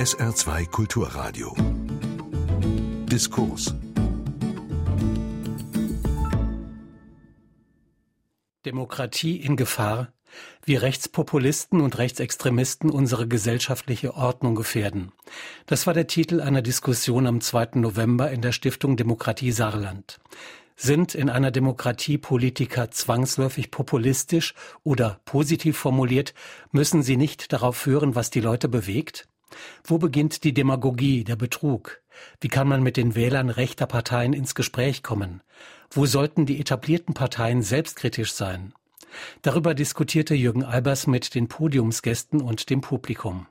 SR2 Kulturradio. Diskurs. Demokratie in Gefahr, wie Rechtspopulisten und Rechtsextremisten unsere gesellschaftliche Ordnung gefährden. Das war der Titel einer Diskussion am 2. November in der Stiftung Demokratie Saarland. Sind in einer Demokratie Politiker zwangsläufig populistisch oder positiv formuliert, müssen sie nicht darauf hören, was die Leute bewegt? Wo beginnt die Demagogie, der Betrug? Wie kann man mit den Wählern rechter Parteien ins Gespräch kommen? Wo sollten die etablierten Parteien selbstkritisch sein? Darüber diskutierte Jürgen Albers mit den Podiumsgästen und dem Publikum.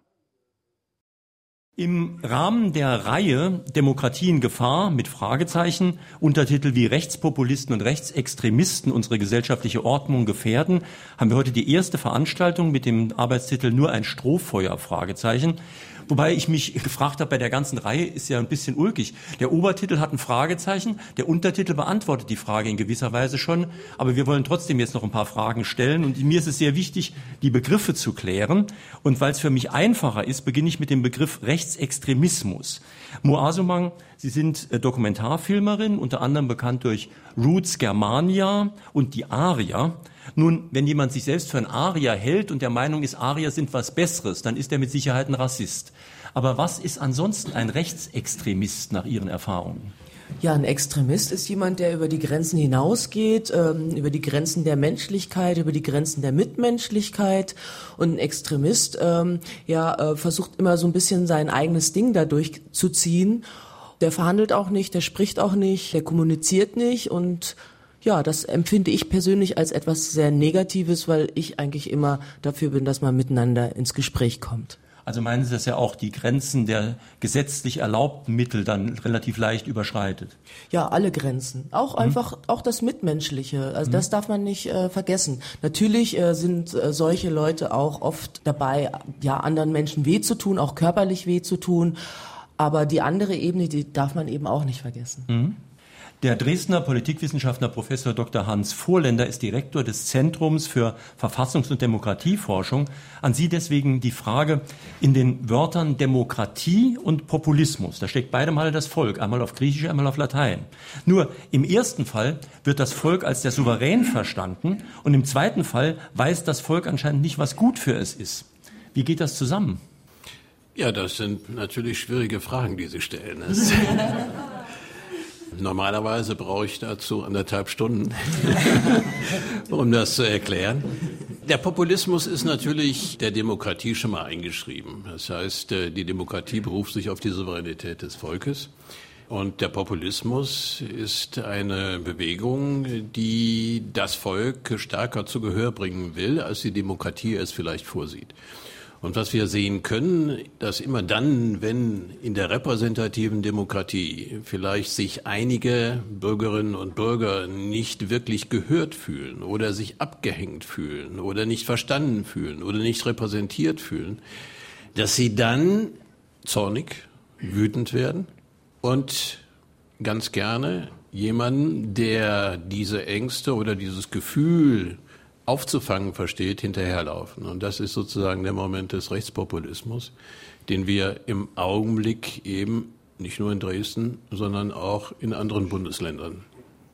Im Rahmen der Reihe Demokratie in Gefahr mit Fragezeichen, Untertitel wie Rechtspopulisten und Rechtsextremisten unsere gesellschaftliche Ordnung gefährden, haben wir heute die erste Veranstaltung mit dem Arbeitstitel Nur ein Strohfeuer Fragezeichen. Wobei ich mich gefragt habe, bei der ganzen Reihe ist ja ein bisschen ulkig. Der Obertitel hat ein Fragezeichen, der Untertitel beantwortet die Frage in gewisser Weise schon, aber wir wollen trotzdem jetzt noch ein paar Fragen stellen und mir ist es sehr wichtig, die Begriffe zu klären. Und weil es für mich einfacher ist, beginne ich mit dem Begriff Rechtsextremismus. Moasumang, Sie sind äh, Dokumentarfilmerin, unter anderem bekannt durch Roots Germania und die Aria. Nun, wenn jemand sich selbst für ein Arier hält und der Meinung ist, Arier sind was Besseres, dann ist er mit Sicherheit ein Rassist. Aber was ist ansonsten ein Rechtsextremist nach Ihren Erfahrungen? Ja, ein Extremist ist jemand, der über die Grenzen hinausgeht, ähm, über die Grenzen der Menschlichkeit, über die Grenzen der Mitmenschlichkeit. Und ein Extremist, ähm, ja, äh, versucht immer so ein bisschen sein eigenes Ding dadurch zu ziehen. Der verhandelt auch nicht, der spricht auch nicht, der kommuniziert nicht und ja, das empfinde ich persönlich als etwas sehr Negatives, weil ich eigentlich immer dafür bin, dass man miteinander ins Gespräch kommt. Also meinen Sie, dass er auch die Grenzen der gesetzlich erlaubten Mittel dann relativ leicht überschreitet? Ja, alle Grenzen. Auch mhm. einfach, auch das Mitmenschliche. Also mhm. das darf man nicht äh, vergessen. Natürlich äh, sind äh, solche Leute auch oft dabei, ja, anderen Menschen weh zu tun, auch körperlich weh zu tun. Aber die andere Ebene, die darf man eben auch nicht vergessen. Mhm. Der Dresdner Politikwissenschaftler Professor Dr. Hans Vorländer ist Direktor des Zentrums für Verfassungs- und Demokratieforschung. An Sie deswegen die Frage in den Wörtern Demokratie und Populismus. Da steckt beide Male das Volk, einmal auf Griechisch, einmal auf Latein. Nur im ersten Fall wird das Volk als der Souverän verstanden und im zweiten Fall weiß das Volk anscheinend nicht, was gut für es ist. Wie geht das zusammen? Ja, das sind natürlich schwierige Fragen, die Sie stellen. Normalerweise brauche ich dazu anderthalb Stunden, um das zu erklären. Der Populismus ist natürlich der Demokratie schon mal eingeschrieben. Das heißt, äh, die Demokratie beruft sich auf die Souveränität des Volkes. Und der Populismus ist eine Bewegung, die das Volk stärker zu Gehör bringen will, als die Demokratie es vielleicht vorsieht. Und was wir sehen können, dass immer dann, wenn in der repräsentativen Demokratie vielleicht sich einige Bürgerinnen und Bürger nicht wirklich gehört fühlen oder sich abgehängt fühlen oder nicht verstanden fühlen oder nicht repräsentiert fühlen, dass sie dann zornig, wütend werden und ganz gerne jemanden, der diese Ängste oder dieses Gefühl aufzufangen versteht, hinterherlaufen. Und das ist sozusagen der Moment des Rechtspopulismus, den wir im Augenblick eben nicht nur in Dresden, sondern auch in anderen Bundesländern,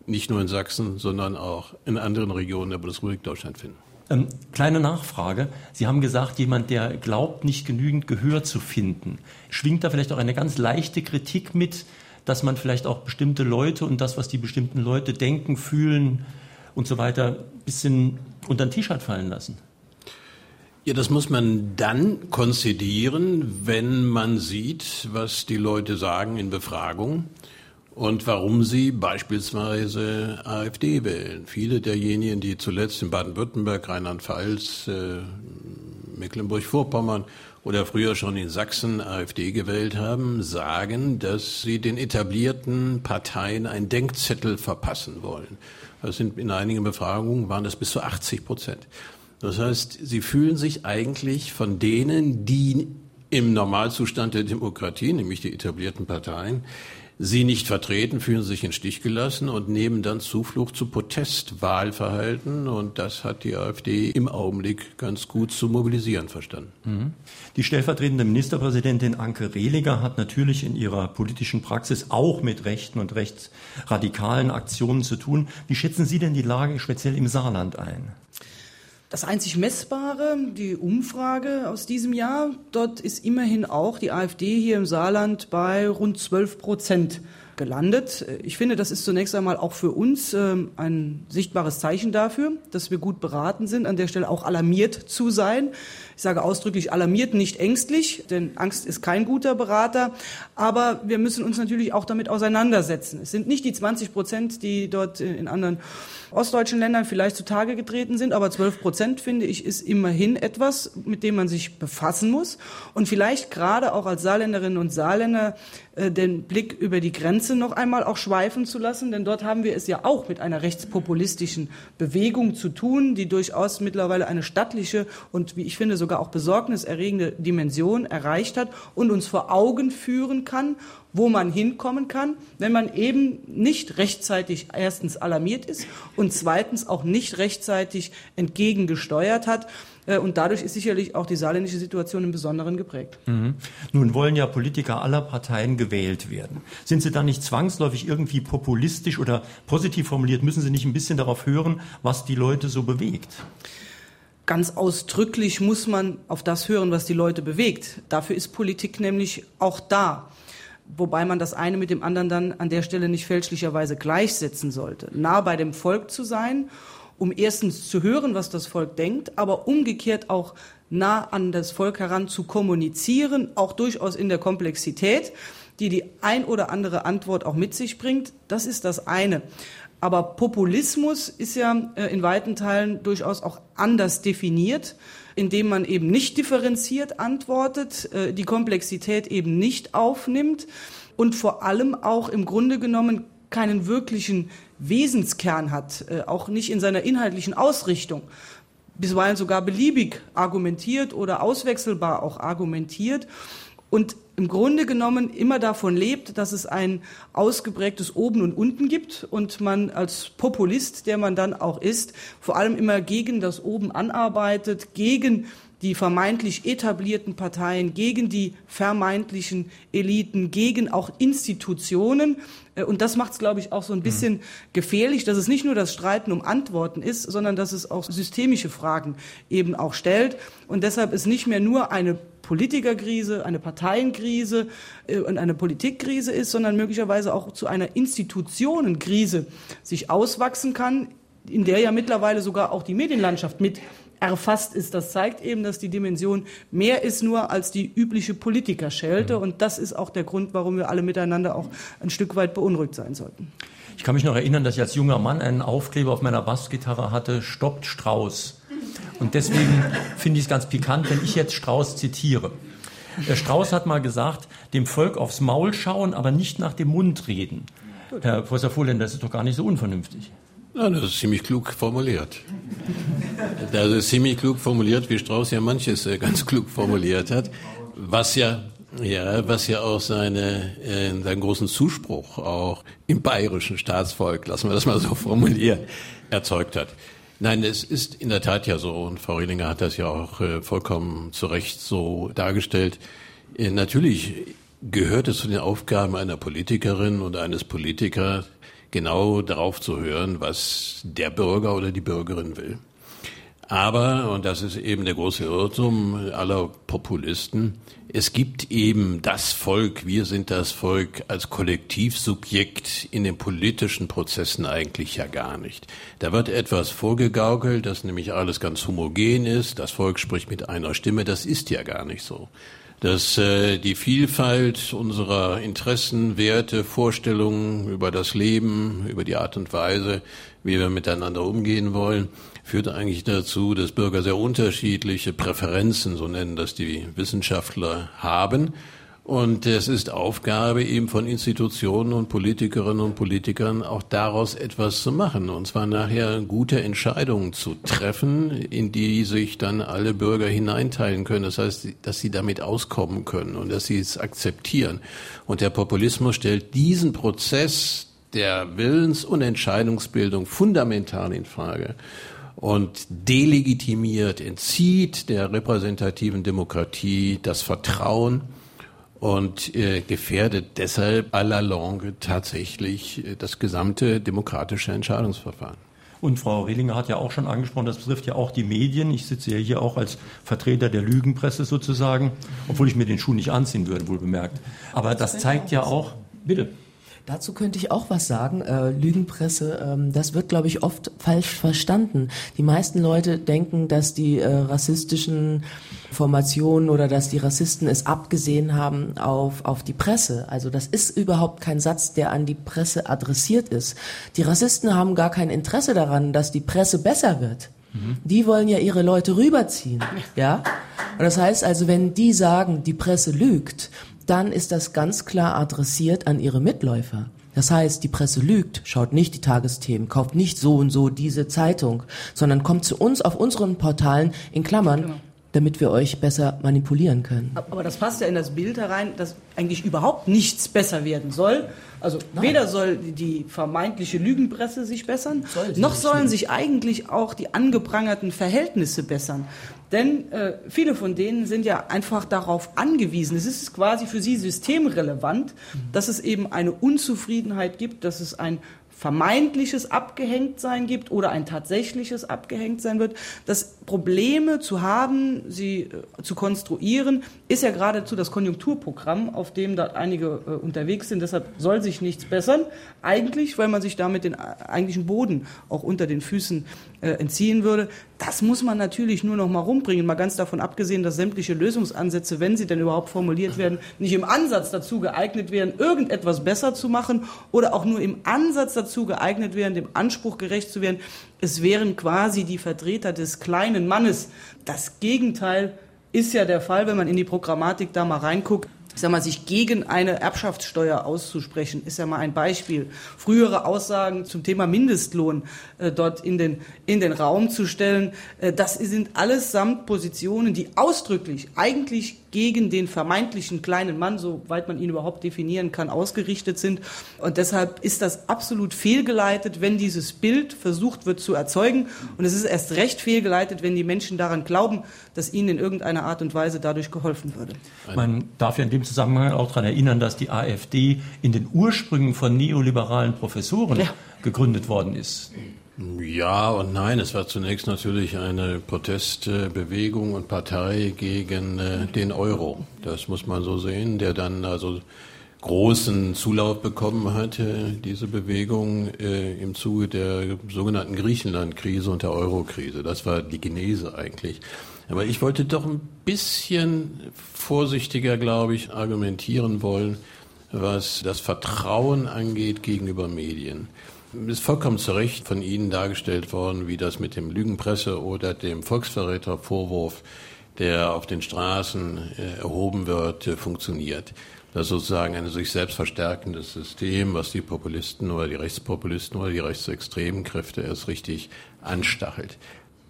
nicht nur in Sachsen, sondern auch in anderen Regionen der Bundesrepublik Deutschland finden. Ähm, kleine Nachfrage. Sie haben gesagt, jemand, der glaubt, nicht genügend Gehör zu finden. Schwingt da vielleicht auch eine ganz leichte Kritik mit, dass man vielleicht auch bestimmte Leute und das, was die bestimmten Leute denken, fühlen und so weiter, ein bisschen unter den T-Shirt fallen lassen? Ja, das muss man dann konzidieren, wenn man sieht, was die Leute sagen in Befragungen und warum sie beispielsweise AfD wählen. Viele derjenigen, die zuletzt in Baden-Württemberg, Rheinland-Pfalz, äh, Mecklenburg-Vorpommern oder früher schon in Sachsen AfD gewählt haben, sagen, dass sie den etablierten Parteien einen Denkzettel verpassen wollen. Das sind in einigen Befragungen waren das bis zu 80 Prozent. Das heißt, sie fühlen sich eigentlich von denen, die im Normalzustand der Demokratie, nämlich die etablierten Parteien, sie nicht vertreten, fühlen sich in Stich gelassen und nehmen dann Zuflucht zu Protestwahlverhalten. Und das hat die AfD im Augenblick ganz gut zu mobilisieren verstanden. Mhm. Die stellvertretende Ministerpräsidentin Anke Rehliger hat natürlich in ihrer politischen Praxis auch mit rechten und rechtsradikalen Aktionen zu tun. Wie schätzen Sie denn die Lage speziell im Saarland ein? Das einzig Messbare, die Umfrage aus diesem Jahr, dort ist immerhin auch die AfD hier im Saarland bei rund 12 Prozent gelandet. Ich finde, das ist zunächst einmal auch für uns ähm, ein sichtbares Zeichen dafür, dass wir gut beraten sind, an der Stelle auch alarmiert zu sein. Ich sage ausdrücklich alarmiert, nicht ängstlich, denn Angst ist kein guter Berater. Aber wir müssen uns natürlich auch damit auseinandersetzen. Es sind nicht die 20 Prozent, die dort in anderen ostdeutschen Ländern vielleicht zutage getreten sind, aber 12 Prozent, finde ich, ist immerhin etwas, mit dem man sich befassen muss. Und vielleicht gerade auch als Saarländerinnen und Saarländer äh, den Blick über die Grenze noch einmal auch schweifen zu lassen, denn dort haben wir es ja auch mit einer rechtspopulistischen Bewegung zu tun, die durchaus mittlerweile eine stattliche und wie ich finde sogar auch besorgniserregende Dimension erreicht hat und uns vor Augen führen kann, wo man hinkommen kann, wenn man eben nicht rechtzeitig erstens alarmiert ist und zweitens auch nicht rechtzeitig entgegengesteuert hat. Äh, und dadurch ist sicherlich auch die saarländische Situation im Besonderen geprägt. Mhm. Nun wollen ja Politiker aller Parteien gewählt werden. Sind Sie da nicht zwangsläufig irgendwie populistisch oder positiv formuliert? Müssen Sie nicht ein bisschen darauf hören, was die Leute so bewegt? Ganz ausdrücklich muss man auf das hören, was die Leute bewegt. Dafür ist Politik nämlich auch da. Wobei man das eine mit dem anderen dann an der Stelle nicht fälschlicherweise gleichsetzen sollte. Nah bei dem Volk zu sein um erstens zu hören, was das Volk denkt, aber umgekehrt auch nah an das Volk heran zu kommunizieren, auch durchaus in der Komplexität, die die ein oder andere Antwort auch mit sich bringt. Das ist das eine. Aber Populismus ist ja äh, in weiten Teilen durchaus auch anders definiert, indem man eben nicht differenziert antwortet, äh, die Komplexität eben nicht aufnimmt und vor allem auch im Grunde genommen keinen wirklichen Wesenskern hat, äh, auch nicht in seiner inhaltlichen Ausrichtung, bisweilen sogar beliebig argumentiert oder auswechselbar auch argumentiert und im Grunde genommen immer davon lebt, dass es ein ausgeprägtes Oben und Unten gibt und man als Populist, der man dann auch ist, vor allem immer gegen das Oben anarbeitet, gegen die vermeintlich etablierten Parteien, gegen die vermeintlichen Eliten, gegen auch Institutionen. Äh, und das macht es, glaube ich, auch so ein bisschen mhm. gefährlich, dass es nicht nur das Streiten um Antworten ist, sondern dass es auch systemische Fragen eben auch stellt. Und deshalb ist nicht mehr nur eine Politikerkrise, eine Parteienkrise äh, und eine Politikkrise ist, sondern möglicherweise auch zu einer Institutionenkrise sich auswachsen kann, in der ja mittlerweile sogar auch die Medienlandschaft mit erfasst ist. Das zeigt eben, dass die Dimension mehr ist nur als die übliche Politikerschelte. Mhm. Und das ist auch der Grund, warum wir alle miteinander auch ein Stück weit beunruhigt sein sollten. Ich kann mich noch erinnern, dass ich als junger Mann einen Aufkleber auf meiner Bassgitarre hatte, stoppt Strauß. Und deswegen finde ich es ganz pikant, wenn ich jetzt Strauß zitiere. Der Strauß hat mal gesagt, dem Volk aufs Maul schauen, aber nicht nach dem Mund reden. Herr Professor Fuhrländer, das ist doch gar nicht so unvernünftig. Ja, das ist ziemlich klug formuliert. Das ist ziemlich klug formuliert, wie Strauß ja manches äh, ganz klug formuliert hat, was ja ja, was ja auch seine, äh, seinen großen Zuspruch auch im bayerischen Staatsvolk, lassen wir das mal so formulieren, erzeugt hat. Nein, es ist in der Tat ja so, und Frau Rehlinger hat das ja auch äh, vollkommen zu Recht so dargestellt. Äh, natürlich gehört es zu den Aufgaben einer Politikerin und eines Politikers, genau darauf zu hören, was der Bürger oder die Bürgerin will. Aber, und das ist eben der große Irrtum aller Populisten, es gibt eben das Volk, wir sind das Volk als Kollektivsubjekt in den politischen Prozessen eigentlich ja gar nicht. Da wird etwas vorgegaukelt, dass nämlich alles ganz homogen ist, das Volk spricht mit einer Stimme, das ist ja gar nicht so dass äh, die Vielfalt unserer Interessen, Werte, Vorstellungen über das Leben, über die Art und Weise, wie wir miteinander umgehen wollen, führt eigentlich dazu, dass Bürger sehr unterschiedliche Präferenzen, so nennen das die Wissenschaftler, haben Und es ist Aufgabe eben von Institutionen und Politikerinnen und Politikern auch daraus etwas zu machen. Und zwar nachher gute Entscheidungen zu treffen, in die sich dann alle Bürger hineinteilen können. Das heißt, dass sie damit auskommen können und dass sie es akzeptieren. Und der Populismus stellt diesen Prozess der Willens- und Entscheidungsbildung fundamental in Frage und delegitimiert, entzieht der repräsentativen Demokratie das Vertrauen und äh, gefährdet deshalb à la longue tatsächlich äh, das gesamte demokratische Entscheidungsverfahren. Und Frau Rehlinger hat ja auch schon angesprochen, das betrifft ja auch die Medien. Ich sitze ja hier auch als Vertreter der Lügenpresse sozusagen, obwohl ich mir den Schuh nicht anziehen würde, wohl bemerkt. Aber das zeigt ja auch, bitte. Dazu könnte ich auch was sagen. Äh, Lügenpresse, ähm, das wird, glaube ich, oft falsch verstanden. Die meisten Leute denken, dass die äh, rassistischen Formationen oder dass die Rassisten es abgesehen haben auf, auf die Presse. Also das ist überhaupt kein Satz, der an die Presse adressiert ist. Die Rassisten haben gar kein Interesse daran, dass die Presse besser wird. Mhm. Die wollen ja ihre Leute rüberziehen, ja? Und das heißt also, wenn die sagen, die Presse lügt, dann ist das ganz klar adressiert an ihre Mitläufer. Das heißt, die Presse lügt, schaut nicht die Tagesthemen, kauft nicht so und so diese Zeitung, sondern kommt zu uns auf unseren Portalen in Klammern, genau. Damit wir euch besser manipulieren können. Aber das passt ja in das Bild herein, dass eigentlich überhaupt nichts besser werden soll. Also Nein. weder soll die vermeintliche Lügenpresse sich bessern, soll noch sollen sich eigentlich auch die angeprangerten Verhältnisse bessern. Denn äh, viele von denen sind ja einfach darauf angewiesen. Es ist quasi für sie systemrelevant, dass es eben eine Unzufriedenheit gibt, dass es ein vermeintliches Abgehängtsein gibt oder ein tatsächliches Abgehängtsein wird. Das Probleme zu haben, sie äh, zu konstruieren, ist ja geradezu das Konjunkturprogramm, auf dem da einige äh, unterwegs sind. Deshalb soll sich nichts bessern. Eigentlich, weil man sich damit den eigentlichen Boden auch unter den Füßen äh, entziehen würde. Das muss man natürlich nur noch mal rumbringen. Mal ganz davon abgesehen, dass sämtliche Lösungsansätze, wenn sie denn überhaupt formuliert werden, nicht im Ansatz dazu geeignet wären, irgendetwas besser zu machen oder auch nur im Ansatz dazu geeignet wären, dem Anspruch gerecht zu werden, es wären quasi die Vertreter des kleinen Mannes. Das Gegenteil ist ja der Fall, wenn man in die Programmatik da mal reinguckt ich sag mal, sich gegen eine Erbschaftssteuer auszusprechen, ist ja mal ein Beispiel. Frühere Aussagen zum Thema Mindestlohn äh, dort in den, in den Raum zu stellen, äh, das sind allesamt Positionen, die ausdrücklich eigentlich gegen den vermeintlichen kleinen Mann, soweit man ihn überhaupt definieren kann, ausgerichtet sind. Und deshalb ist das absolut fehlgeleitet, wenn dieses Bild versucht wird zu erzeugen. Und es ist erst recht fehlgeleitet, wenn die Menschen daran glauben, dass ihnen in irgendeiner Art und Weise dadurch geholfen würde. Man darf ja in dem Zusammenhang auch daran erinnern, dass die AfD in den Ursprüngen von neoliberalen Professoren ja. gegründet worden ist. Ja und nein. Es war zunächst natürlich eine Protestbewegung und Partei gegen äh, den Euro. Das muss man so sehen, der dann also großen Zulauf bekommen hatte, diese Bewegung äh, im Zuge der sogenannten Griechenland-Krise und der Euro-Krise. Das war die Genese eigentlich. Aber ich wollte doch ein bisschen vorsichtiger, glaube ich, argumentieren wollen, was das Vertrauen angeht gegenüber Medien ist vollkommen zu Recht von Ihnen dargestellt worden, wie das mit dem Lügenpresse oder dem Volksverrätervorwurf, der auf den Straßen äh, erhoben wird, äh, funktioniert. Das ist sozusagen ein sich selbst verstärkendes System, was die Populisten oder die Rechtspopulisten oder die rechtsextremen Kräfte erst richtig anstachelt.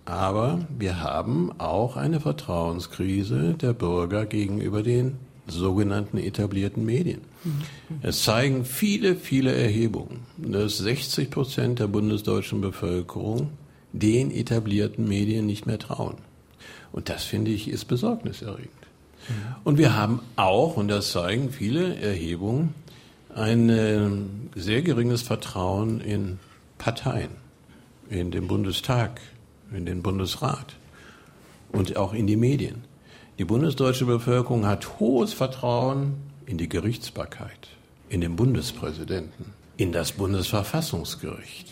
Aber wir haben auch eine Vertrauenskrise der Bürger gegenüber den sogenannten etablierten Medien. Es zeigen viele, viele Erhebungen, dass 60 Prozent der bundesdeutschen Bevölkerung den etablierten Medien nicht mehr trauen. Und das finde ich ist besorgniserregend. Und wir haben auch, und das zeigen viele Erhebungen, ein äh, sehr geringes Vertrauen in Parteien, in den Bundestag, in den Bundesrat und auch in die Medien. Die bundesdeutsche Bevölkerung hat hohes Vertrauen in die Gerichtsbarkeit, in den Bundespräsidenten, in das Bundesverfassungsgericht.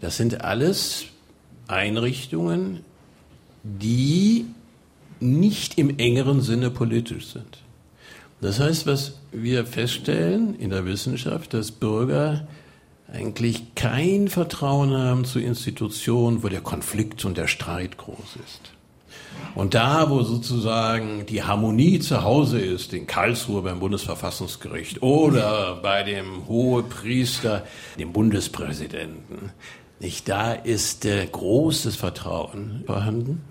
Das sind alles Einrichtungen, die nicht im engeren Sinne politisch sind. Das heißt, was wir feststellen in der Wissenschaft, dass Bürger eigentlich kein Vertrauen haben zu Institutionen, wo der Konflikt und der Streit groß ist. Und da, wo sozusagen die Harmonie zu Hause ist, in Karlsruhe beim Bundesverfassungsgericht oder bei dem Hohepriester, dem Bundespräsidenten, nicht, da ist äh, großes Vertrauen vorhanden.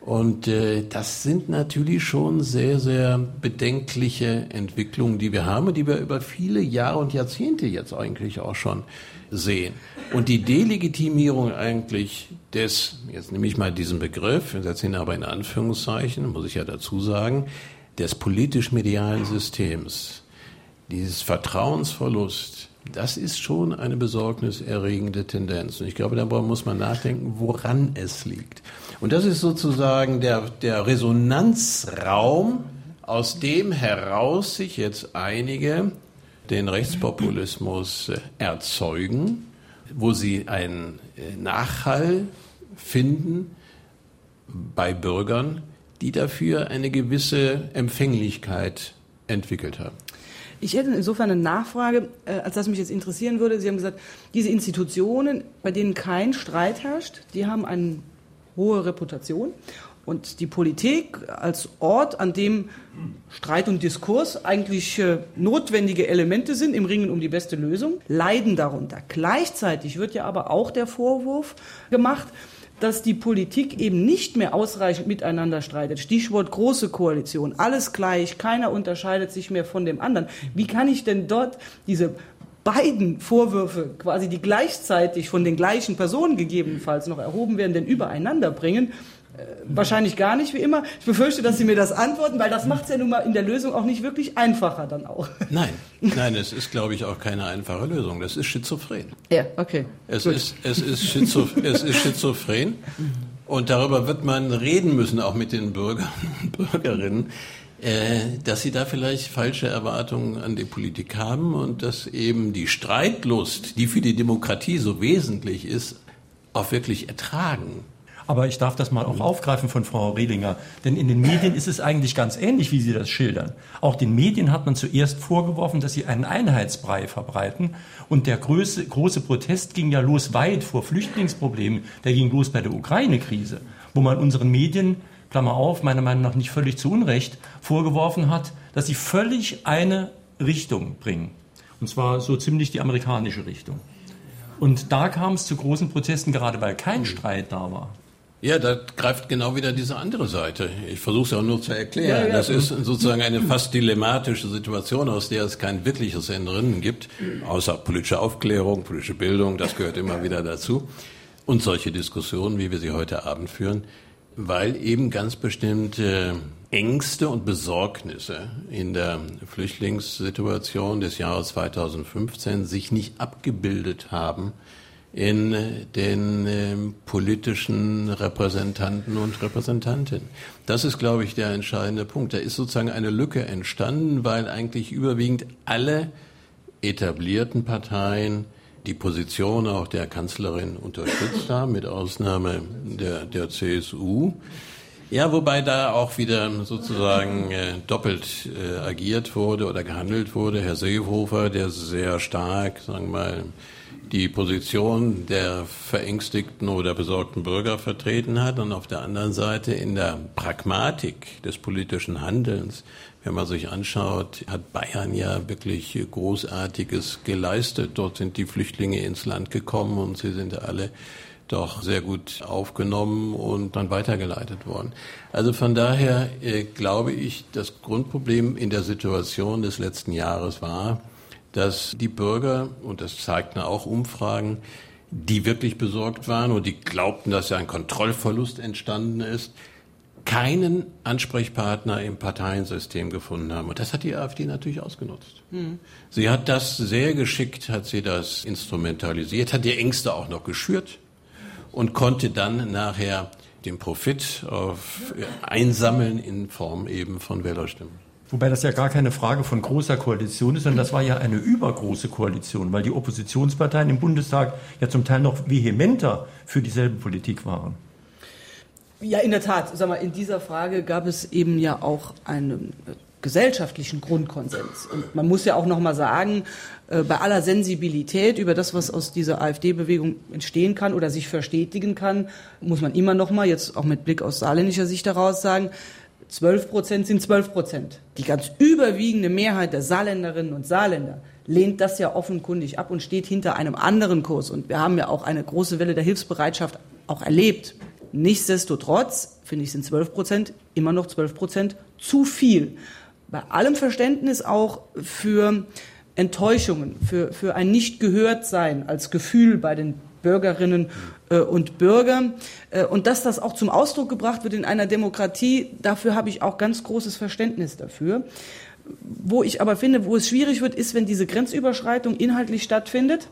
Und äh, das sind natürlich schon sehr, sehr bedenkliche Entwicklungen, die wir haben und die wir über viele Jahre und Jahrzehnte jetzt eigentlich auch schon sehen. Und die Delegitimierung eigentlich des, jetzt nehme ich mal diesen Begriff, wir setzen ihn aber in Anführungszeichen, muss ich ja dazu sagen, des politisch-medialen Systems, dieses Vertrauensverlust, das ist schon eine besorgniserregende Tendenz. Und ich glaube, darüber muss man nachdenken, woran es liegt. Und das ist sozusagen der, der Resonanzraum, aus dem heraus sich jetzt einige den Rechtspopulismus äh, erzeugen, wo sie einen äh, Nachhall finden bei Bürgern, die dafür eine gewisse Empfänglichkeit entwickelt haben. Ich hätte insofern eine Nachfrage, äh, als dass mich jetzt interessieren würde. Sie haben gesagt, diese Institutionen, bei denen kein Streit herrscht, die haben eine hohe Reputation. Und die Politik als Ort, an dem Streit und Diskurs eigentlich äh, notwendige Elemente sind im Ringen um die beste Lösung, leiden darunter. Gleichzeitig wird ja aber auch der Vorwurf gemacht, dass die Politik eben nicht mehr ausreichend miteinander streitet. Stichwort große Koalition, alles gleich, keiner unterscheidet sich mehr von dem anderen. Wie kann ich denn dort diese beiden Vorwürfe, quasi die gleichzeitig von den gleichen Personen gegebenenfalls noch erhoben werden, denn übereinander bringen? Wahrscheinlich gar nicht, wie immer. Ich befürchte, dass Sie mir das antworten, weil das macht es ja nun mal in der Lösung auch nicht wirklich einfacher dann auch. Nein, nein, es ist, glaube ich, auch keine einfache Lösung. Das ist schizophren. Ja, okay. Es, ist, es, ist, Schizo, es ist schizophren und darüber wird man reden müssen, auch mit den Bürgern und Bürgerinnen, äh, dass sie da vielleicht falsche Erwartungen an die Politik haben und dass eben die Streitlust, die für die Demokratie so wesentlich ist, auch wirklich ertragen. Aber ich darf das mal auch aufgreifen von Frau Rehlinger. Denn in den Medien ist es eigentlich ganz ähnlich, wie Sie das schildern. Auch den Medien hat man zuerst vorgeworfen, dass sie einen Einheitsbrei verbreiten. Und der große, große Protest ging ja los weit vor Flüchtlingsproblemen. Der ging los bei der Ukraine-Krise, wo man unseren Medien, Klammer auf, meiner Meinung nach nicht völlig zu Unrecht, vorgeworfen hat, dass sie völlig eine Richtung bringen. Und zwar so ziemlich die amerikanische Richtung. Und da kam es zu großen Protesten, gerade weil kein Streit da war. Ja, da greift genau wieder diese andere Seite. Ich versuche es auch nur zu erklären. Ja, ja. Das ist sozusagen eine fast dilematische Situation, aus der es kein wirkliches Entrinnen gibt, außer politische Aufklärung, politische Bildung, das gehört immer wieder dazu. Und solche Diskussionen, wie wir sie heute Abend führen, weil eben ganz bestimmte Ängste und Besorgnisse in der Flüchtlingssituation des Jahres 2015 sich nicht abgebildet haben in den äh, politischen Repräsentanten und Repräsentantinnen. Das ist, glaube ich, der entscheidende Punkt. Da ist sozusagen eine Lücke entstanden, weil eigentlich überwiegend alle etablierten Parteien die Position auch der Kanzlerin unterstützt haben, mit Ausnahme der, der CSU. Ja, wobei da auch wieder sozusagen äh, doppelt äh, agiert wurde oder gehandelt wurde. Herr Seehofer, der sehr stark, sagen wir mal, die Position der verängstigten oder besorgten Bürger vertreten hat und auf der anderen Seite in der Pragmatik des politischen Handelns, wenn man sich anschaut, hat Bayern ja wirklich Großartiges geleistet. Dort sind die Flüchtlinge ins Land gekommen und sie sind alle doch sehr gut aufgenommen und dann weitergeleitet worden. Also von daher äh, glaube ich, das Grundproblem in der Situation des letzten Jahres war, dass die Bürger, und das zeigten auch Umfragen, die wirklich besorgt waren und die glaubten, dass ja ein Kontrollverlust entstanden ist, keinen Ansprechpartner im Parteiensystem gefunden haben. Und das hat die AfD natürlich ausgenutzt. Mhm. Sie hat das sehr geschickt, hat sie das instrumentalisiert, hat die Ängste auch noch geschürt und konnte dann nachher den Profit auf, einsammeln in Form eben von Wählerstimmen. Wobei das ja gar keine Frage von großer Koalition ist, sondern das war ja eine übergroße Koalition, weil die Oppositionsparteien im Bundestag ja zum Teil noch vehementer für dieselbe Politik waren. Ja, in der Tat. Sag mal, in dieser Frage gab es eben ja auch eine gesellschaftlichen Grundkonsens. Und man muss ja auch noch mal sagen, äh, bei aller Sensibilität über das, was aus dieser AfD-Bewegung entstehen kann oder sich verstetigen kann, muss man immer noch mal jetzt auch mit Blick aus saarländischer Sicht heraus sagen, 12 Prozent sind 12 Prozent. Die ganz überwiegende Mehrheit der Saarländerinnen und Saarländer lehnt das ja offenkundig ab und steht hinter einem anderen Kurs. Und wir haben ja auch eine große Welle der Hilfsbereitschaft auch erlebt. Nichtsdestotrotz, finde ich, sind 12 Prozent immer noch 12 Prozent zu viel. Bei allem Verständnis auch für Enttäuschungen, für, für ein Nicht-Gehört-Sein als Gefühl bei den Bürgerinnen äh, und Bürgern. Äh, und dass das auch zum Ausdruck gebracht wird in einer Demokratie, dafür habe ich auch ganz großes Verständnis dafür. Wo ich aber finde, wo es schwierig wird, ist, wenn diese Grenzüberschreitung inhaltlich stattfindet.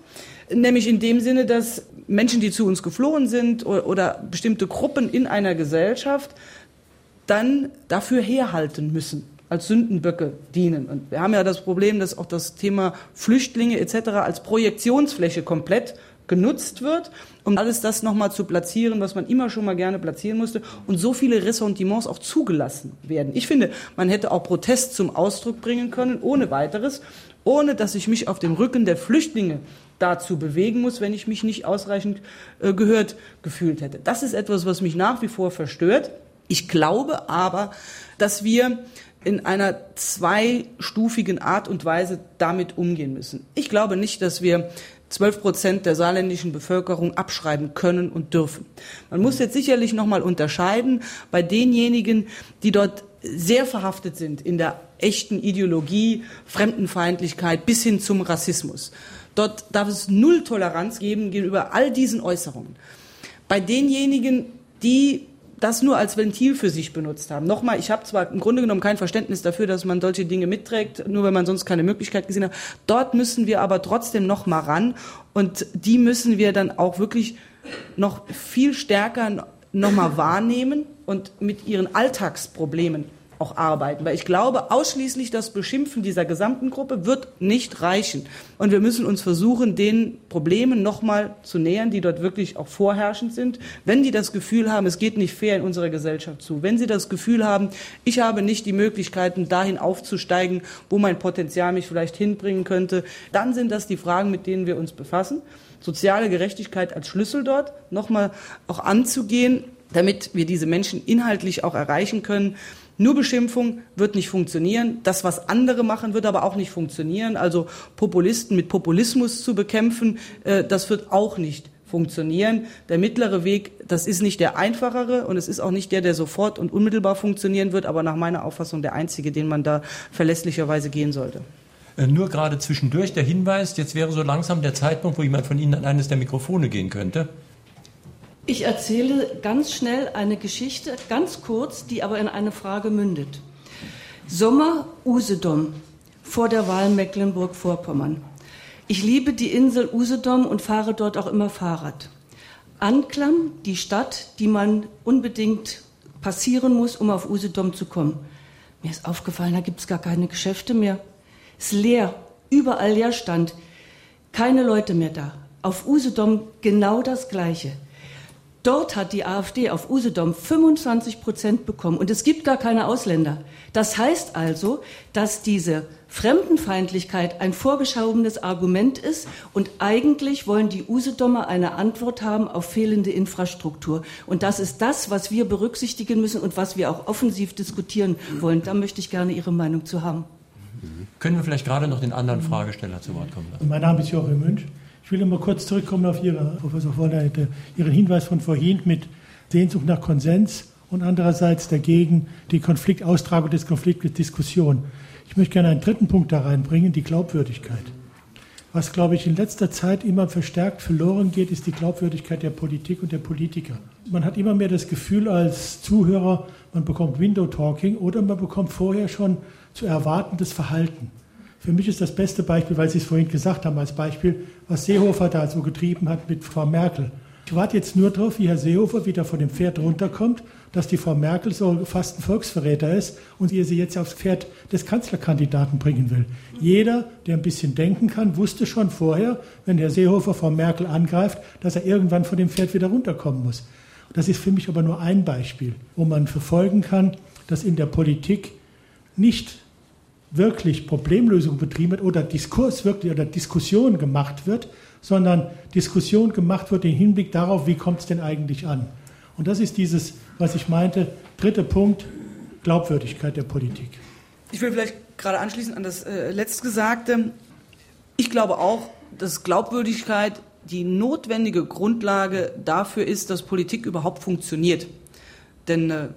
Nämlich in dem Sinne, dass Menschen, die zu uns geflohen sind oder, oder bestimmte Gruppen in einer Gesellschaft dann dafür herhalten müssen als Sündenböcke dienen. Und wir haben ja das Problem, dass auch das Thema Flüchtlinge etc. als Projektionsfläche komplett genutzt wird, um alles das nochmal zu platzieren, was man immer schon mal gerne platzieren musste und so viele Ressentiments auch zugelassen werden. Ich finde, man hätte auch Protest zum Ausdruck bringen können, ohne weiteres, ohne dass ich mich auf dem Rücken der Flüchtlinge dazu bewegen muss, wenn ich mich nicht ausreichend äh, gehört gefühlt hätte. Das ist etwas, was mich nach wie vor verstört. Ich glaube aber, dass wir in einer zweistufigen Art und Weise damit umgehen müssen. Ich glaube nicht, dass wir zwölf Prozent der saarländischen Bevölkerung abschreiben können und dürfen. Man muss jetzt sicherlich noch mal unterscheiden bei denjenigen, die dort sehr verhaftet sind in der echten Ideologie, Fremdenfeindlichkeit bis hin zum Rassismus. Dort darf es null Toleranz geben gegenüber all diesen Äußerungen. Bei denjenigen, die das nur als Ventil für sich benutzt haben. Nochmal, ich habe zwar im Grunde genommen kein Verständnis dafür, dass man solche Dinge mitträgt, nur wenn man sonst keine Möglichkeit gesehen hat. Dort müssen wir aber trotzdem noch mal ran und die müssen wir dann auch wirklich noch viel stärker noch mal wahrnehmen und mit ihren Alltagsproblemen auch arbeiten. Weil ich glaube, ausschließlich das Beschimpfen dieser gesamten Gruppe wird nicht reichen. Und wir müssen uns versuchen, den Problemen nochmal zu nähern, die dort wirklich auch vorherrschend sind. Wenn die das Gefühl haben, es geht nicht fair in unserer Gesellschaft zu, wenn sie das Gefühl haben, ich habe nicht die Möglichkeiten, dahin aufzusteigen, wo mein Potenzial mich vielleicht hinbringen könnte, dann sind das die Fragen, mit denen wir uns befassen. Soziale Gerechtigkeit als Schlüssel dort nochmal auch anzugehen, damit wir diese Menschen inhaltlich auch erreichen können. Nur Beschimpfung wird nicht funktionieren. Das, was andere machen, wird aber auch nicht funktionieren. Also Populisten mit Populismus zu bekämpfen, äh, das wird auch nicht funktionieren. Der mittlere Weg, das ist nicht der einfachere und es ist auch nicht der, der sofort und unmittelbar funktionieren wird, aber nach meiner Auffassung der einzige, den man da verlässlicherweise gehen sollte. Äh, nur gerade zwischendurch der Hinweis, jetzt wäre so langsam der Zeitpunkt, wo jemand von Ihnen an eines der Mikrofone gehen könnte. Ich erzähle ganz schnell eine Geschichte, ganz kurz, die aber in eine Frage mündet. Sommer Usedom vor der Wahl Mecklenburg-Vorpommern. Ich liebe die Insel Usedom und fahre dort auch immer Fahrrad. Anklam, die Stadt, die man unbedingt passieren muss, um auf Usedom zu kommen. Mir ist aufgefallen, da gibt es gar keine Geschäfte mehr. Es ist leer, überall Leerstand, keine Leute mehr da. Auf Usedom genau das Gleiche. Dort hat die AfD auf Usedom 25 Prozent bekommen und es gibt gar keine Ausländer. Das heißt also, dass diese Fremdenfeindlichkeit ein vorgeschobenes Argument ist und eigentlich wollen die Usedomer eine Antwort haben auf fehlende Infrastruktur. Und das ist das, was wir berücksichtigen müssen und was wir auch offensiv diskutieren wollen. Da möchte ich gerne Ihre Meinung zu haben. Können wir vielleicht gerade noch den anderen Fragesteller zu Wort kommen lassen? Mein Name ist Joachim Münch. Ich will mal kurz zurückkommen auf Ihre, Professor Vorleite, Ihren Hinweis von vorhin mit Sehnsucht nach Konsens und andererseits dagegen die Konfliktaustragung des Konfliktes Diskussion. Ich möchte gerne einen dritten Punkt da reinbringen, die Glaubwürdigkeit. Was, glaube ich, in letzter Zeit immer verstärkt verloren geht, ist die Glaubwürdigkeit der Politik und der Politiker. Man hat immer mehr das Gefühl als Zuhörer, man bekommt Window-Talking oder man bekommt vorher schon zu erwartendes Verhalten. Für mich ist das beste Beispiel, weil Sie es vorhin gesagt haben, als Beispiel, was Seehofer da so getrieben hat mit Frau Merkel. Ich warte jetzt nur darauf, wie Herr Seehofer wieder von dem Pferd runterkommt, dass die Frau Merkel so fast ein Volksverräter ist und ihr sie jetzt aufs Pferd des Kanzlerkandidaten bringen will. Jeder, der ein bisschen denken kann, wusste schon vorher, wenn Herr Seehofer Frau Merkel angreift, dass er irgendwann von dem Pferd wieder runterkommen muss. Das ist für mich aber nur ein Beispiel, wo man verfolgen kann, dass in der Politik nicht wirklich Problemlösung betrieben wird oder Diskurs wirklich oder Diskussion gemacht wird, sondern Diskussion gemacht wird im Hinblick darauf, wie kommt es denn eigentlich an. Und das ist dieses, was ich meinte, dritte Punkt, Glaubwürdigkeit der Politik. Ich will vielleicht gerade anschließend an das äh, Letztgesagte. Ich glaube auch, dass Glaubwürdigkeit die notwendige Grundlage dafür ist, dass Politik überhaupt funktioniert. Denn äh,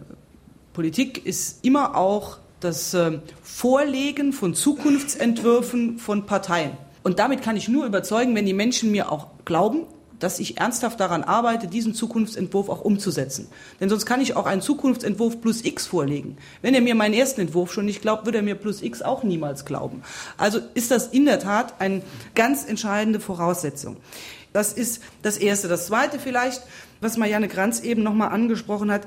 Politik ist immer auch das äh, Vorlegen von Zukunftsentwürfen von Parteien. Und damit kann ich nur überzeugen, wenn die Menschen mir auch glauben, dass ich ernsthaft daran arbeite, diesen Zukunftsentwurf auch umzusetzen. Denn sonst kann ich auch einen Zukunftsentwurf plus X vorlegen. Wenn er mir meinen ersten Entwurf schon nicht glaubt, würde er mir plus X auch niemals glauben. Also ist das in der Tat eine ganz entscheidende Voraussetzung. Das ist das Erste. Das Zweite vielleicht, was Marianne Granz eben nochmal angesprochen hat,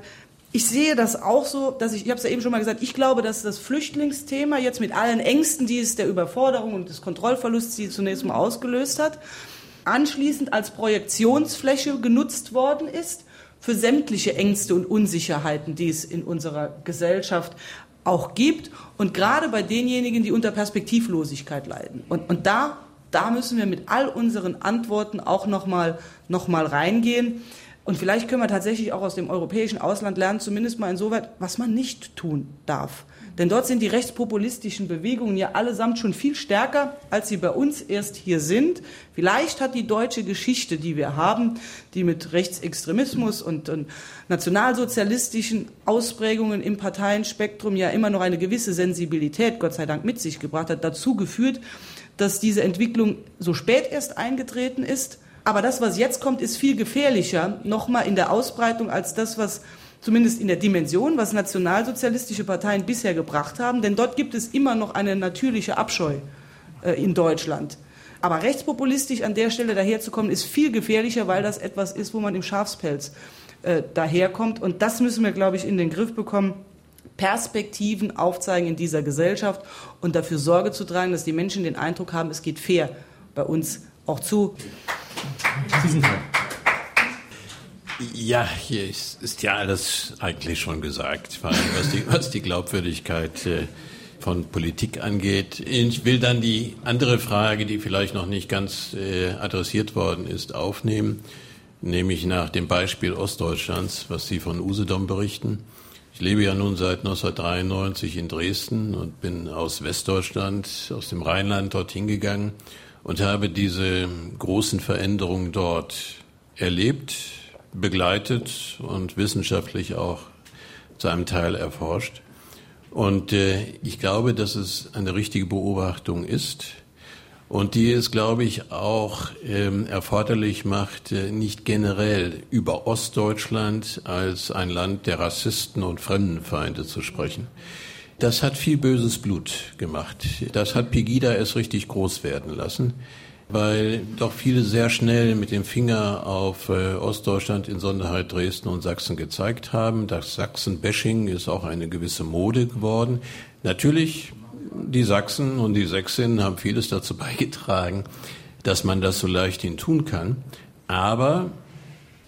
ich sehe das auch so, dass ich, ich habe es ja eben schon mal gesagt, ich glaube, dass das Flüchtlingsthema jetzt mit allen Ängsten, die es der Überforderung und des Kontrollverlusts, die zunächst mal ausgelöst hat, anschließend als Projektionsfläche genutzt worden ist für sämtliche Ängste und Unsicherheiten, die es in unserer Gesellschaft auch gibt und gerade bei denjenigen, die unter Perspektivlosigkeit leiden. Und, und da, da müssen wir mit all unseren Antworten auch nochmal noch mal reingehen. Und vielleicht können wir tatsächlich auch aus dem europäischen Ausland lernen, zumindest mal insoweit, was man nicht tun darf. Denn dort sind die rechtspopulistischen Bewegungen ja allesamt schon viel stärker, als sie bei uns erst hier sind. Vielleicht hat die deutsche Geschichte, die wir haben, die mit Rechtsextremismus und, und nationalsozialistischen Ausprägungen im Parteienspektrum ja immer noch eine gewisse Sensibilität, Gott sei Dank, mit sich gebracht hat, dazu geführt, dass diese Entwicklung so spät erst eingetreten ist aber das, was jetzt kommt, ist viel gefährlicher, nochmal in der Ausbreitung, als das, was zumindest in der Dimension, was nationalsozialistische Parteien bisher gebracht haben. Denn dort gibt es immer noch eine natürliche Abscheu äh, in Deutschland. Aber rechtspopulistisch an der Stelle daherzukommen, ist viel gefährlicher, weil das etwas ist, wo man im Schafspelz äh, daherkommt. Und das müssen wir, glaube ich, in den Griff bekommen. Perspektiven aufzeigen in dieser Gesellschaft und dafür Sorge zu tragen, dass die Menschen den Eindruck haben, es geht fair bei uns auch zu. Sie sind. Ja, hier ist, ist, ja alles eigentlich schon gesagt, vor allem was die, was die Glaubwürdigkeit äh, von Politik angeht. Ich will dann die andere Frage, die vielleicht noch nicht ganz äh, adressiert worden ist, aufnehmen, nämlich nach dem Beispiel Ostdeutschlands, was Sie von Usedom berichten. Ich lebe ja nun seit 1993 in Dresden und bin aus Westdeutschland, aus dem Rheinland dorthin gegangen und habe diese großen Veränderungen dort erlebt, begleitet und wissenschaftlich auch zu einem Teil erforscht. Und äh, ich glaube, dass es eine richtige Beobachtung ist und die es, glaube ich, auch ähm, erforderlich macht, äh, nicht generell über Ostdeutschland als ein Land der Rassisten und Fremdenfeinde zu sprechen. Das hat viel böses Blut gemacht. Das hat Pegida erst richtig groß werden lassen, weil doch viele sehr schnell mit dem Finger auf äh, Ostdeutschland, insonderheit Dresden und Sachsen gezeigt haben. Das Sachsen-Bashing ist auch eine gewisse Mode geworden. Natürlich, die Sachsen und die Sächsinnen haben vieles dazu beigetragen, dass man das so leichthin tun kann. Aber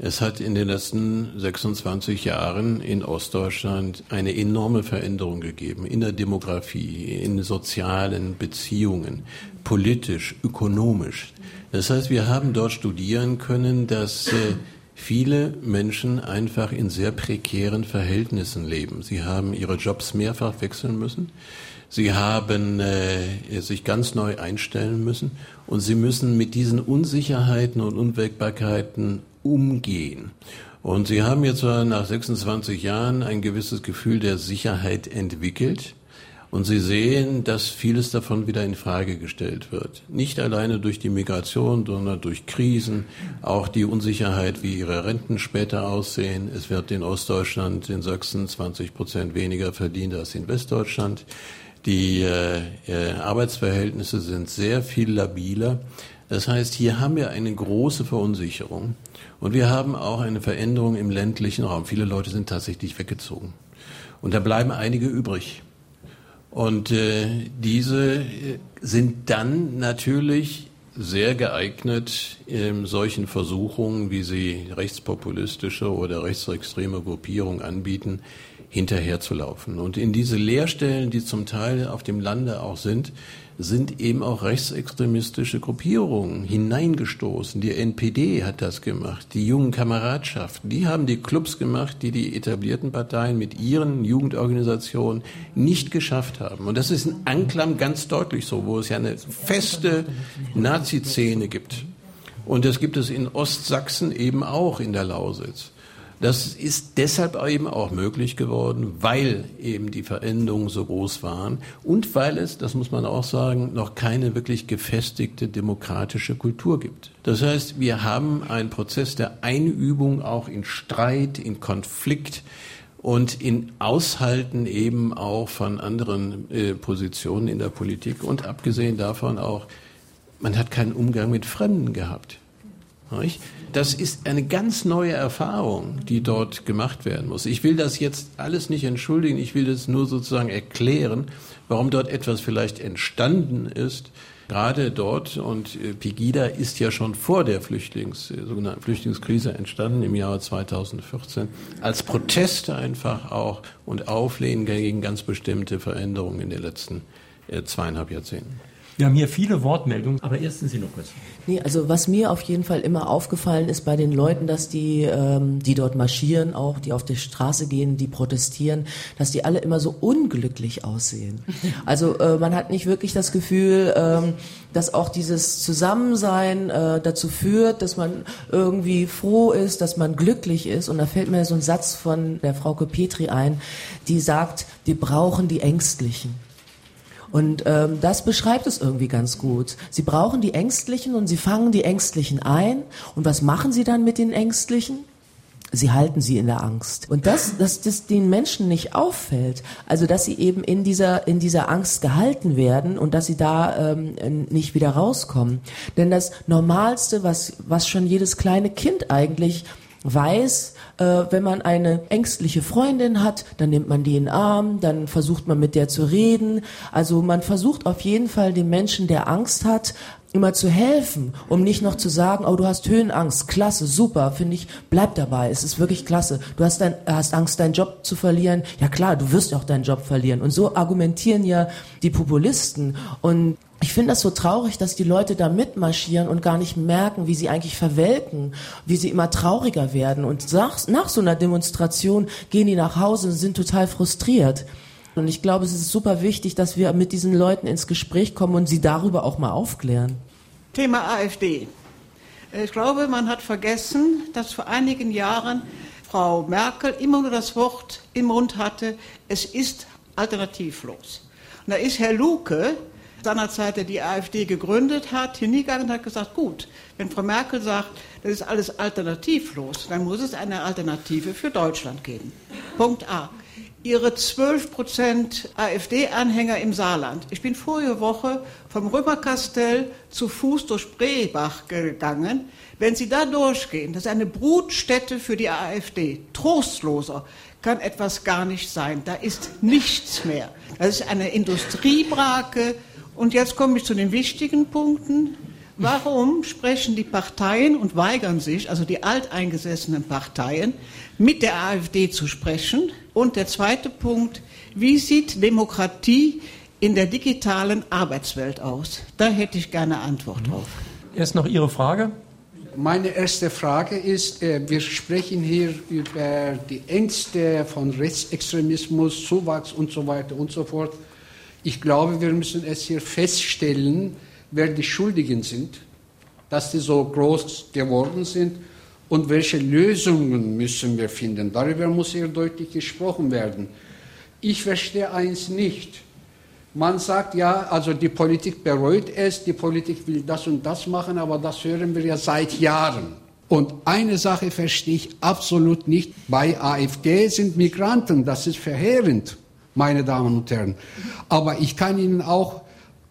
es hat in den letzten 26 Jahren in Ostdeutschland eine enorme Veränderung gegeben in der Demografie, in sozialen Beziehungen, politisch, ökonomisch. Das heißt, wir haben dort studieren können, dass äh, viele Menschen einfach in sehr prekären Verhältnissen leben. Sie haben ihre Jobs mehrfach wechseln müssen. Sie haben äh, sich ganz neu einstellen müssen und sie müssen mit diesen Unsicherheiten und Unwägbarkeiten umgehen. Und Sie haben jetzt nach 26 Jahren ein gewisses Gefühl der Sicherheit entwickelt. Und Sie sehen, dass vieles davon wieder in Frage gestellt wird. Nicht alleine durch die Migration, sondern durch Krisen, auch die Unsicherheit, wie Ihre Renten später aussehen. Es wird in Ostdeutschland, in Sachsen 20 Prozent weniger verdient als in Westdeutschland. Die äh, äh, Arbeitsverhältnisse sind sehr viel labiler. Das heißt, hier haben wir eine große Verunsicherung. Und wir haben auch eine Veränderung im ländlichen Raum. Viele Leute sind tatsächlich weggezogen. Und da bleiben einige übrig. Und äh, diese äh, sind dann natürlich sehr geeignet, in solchen Versuchungen, wie sie rechtspopulistische oder rechtsextreme Gruppierungen anbieten, hinterherzulaufen. Und in diese Leerstellen, die zum Teil auf dem Lande auch sind, sind eben auch rechtsextremistische Gruppierungen hineingestoßen. Die NPD hat das gemacht, die jungen Kameradschaften, die haben die Clubs gemacht, die die etablierten Parteien mit ihren Jugendorganisationen nicht geschafft haben. Und das ist in Anklam ganz deutlich so, wo es ja eine feste Nazi-Szene gibt. Und das gibt es in Ostsachsen eben auch in der Lausitz. Das ist deshalb eben auch möglich geworden, weil eben die Veränderungen so groß waren und weil es, das muss man auch sagen, noch keine wirklich gefestigte demokratische Kultur gibt. Das heißt, wir haben einen Prozess der Einübung auch in Streit, in Konflikt, und in Aushalten eben auch von anderen äh, Positionen in der Politik und abgesehen davon auch, man hat keinen Umgang mit Fremden gehabt. Das ist eine ganz neue Erfahrung, die dort gemacht werden muss. Ich will das jetzt alles nicht entschuldigen, ich will das nur sozusagen erklären, warum dort etwas vielleicht entstanden ist, gerade dort und äh, Pegida ist ja schon vor der Flüchtlings, äh, sogenannten Flüchtlingskrise entstanden im Jahre 2014 als Protest einfach auch und Auflehnen gegen ganz bestimmte Veränderungen in den letzten äh, zweieinhalb Jahrzehnten. Wir haben hier viele Wortmeldungen, aber erstens Sie noch kurz. Nee, also was mir auf jeden Fall immer aufgefallen ist bei den Leuten, dass die, ähm, die dort marschieren, auch die auf die Straße gehen, die protestieren, dass die alle immer so unglücklich aussehen. Also äh, man hat nicht wirklich das Gefühl, ähm, dass auch dieses Zusammensein äh, dazu führt, dass man irgendwie froh ist, dass man glücklich ist. Und da fällt mir so ein Satz von der Frau Petri ein, die sagt, wir brauchen die Ängstlichen. Und ähm, das beschreibt es irgendwie ganz gut. Sie brauchen die Ängstlichen und sie fangen die Ängstlichen ein. Und was machen sie dann mit den Ängstlichen? Sie halten sie in der Angst. Und das, dass das den Menschen nicht auffällt, also dass sie eben in dieser, in dieser Angst gehalten werden und dass sie da ähm, nicht wieder rauskommen. Denn das Normalste, was, was schon jedes kleine Kind eigentlich weiß, äh, wenn man eine ängstliche Freundin hat, dann nimmt man die in den Arm, dann versucht man mit der zu reden. Also man versucht auf jeden Fall dem Menschen, der Angst hat, immer zu helfen, um nicht noch zu sagen, oh, du hast Höhenangst, klasse, super, finde ich, bleib dabei, es ist wirklich klasse. Du hast, dein, hast Angst, deinen Job zu verlieren. Ja klar, du wirst auch deinen Job verlieren. Und so argumentieren ja die Populisten. Und ich finde das so traurig, dass die Leute da mitmarschieren und gar nicht merken, wie sie eigentlich verwelken, wie sie immer trauriger werden. Und nach, nach so einer Demonstration gehen die nach Hause und sind total frustriert. Und ich glaube, es ist super wichtig, dass wir mit diesen Leuten ins Gespräch kommen und sie darüber auch mal aufklären. Thema AfD. Ich glaube, man hat vergessen, dass vor einigen Jahren Frau Merkel immer nur das Wort im Mund hatte, es ist alternativlos. Und da ist Herr Luke, seinerzeit, der die AfD gegründet hat, hingegangen und hat gesagt, gut, wenn Frau Merkel sagt, das ist alles alternativlos, dann muss es eine Alternative für Deutschland geben. Punkt A. Ihre 12 Prozent AfD-Anhänger im Saarland. Ich bin vorige Woche vom Römerkastell zu Fuß durch Breebach gegangen. Wenn Sie da durchgehen, das ist eine Brutstätte für die AfD. Trostloser kann etwas gar nicht sein. Da ist nichts mehr. Das ist eine Industriebrake, und jetzt komme ich zu den wichtigen Punkten. Warum sprechen die Parteien und weigern sich, also die alteingesessenen Parteien, mit der AfD zu sprechen? Und der zweite Punkt, wie sieht Demokratie in der digitalen Arbeitswelt aus? Da hätte ich gerne Antwort drauf. Erst noch Ihre Frage. Meine erste Frage ist, äh, wir sprechen hier über die Ängste von Rechtsextremismus, Zuwachs und so weiter und so fort. Ich glaube, wir müssen es hier feststellen, wer die Schuldigen sind, dass sie so groß geworden sind und welche Lösungen müssen wir finden. Darüber muss hier deutlich gesprochen werden. Ich verstehe eins nicht. Man sagt ja, also die Politik bereut es, die Politik will das und das machen, aber das hören wir ja seit Jahren. Und eine Sache verstehe ich absolut nicht. Bei AfD sind Migranten, das ist verheerend meine Damen und Herren. Aber ich kann Ihnen auch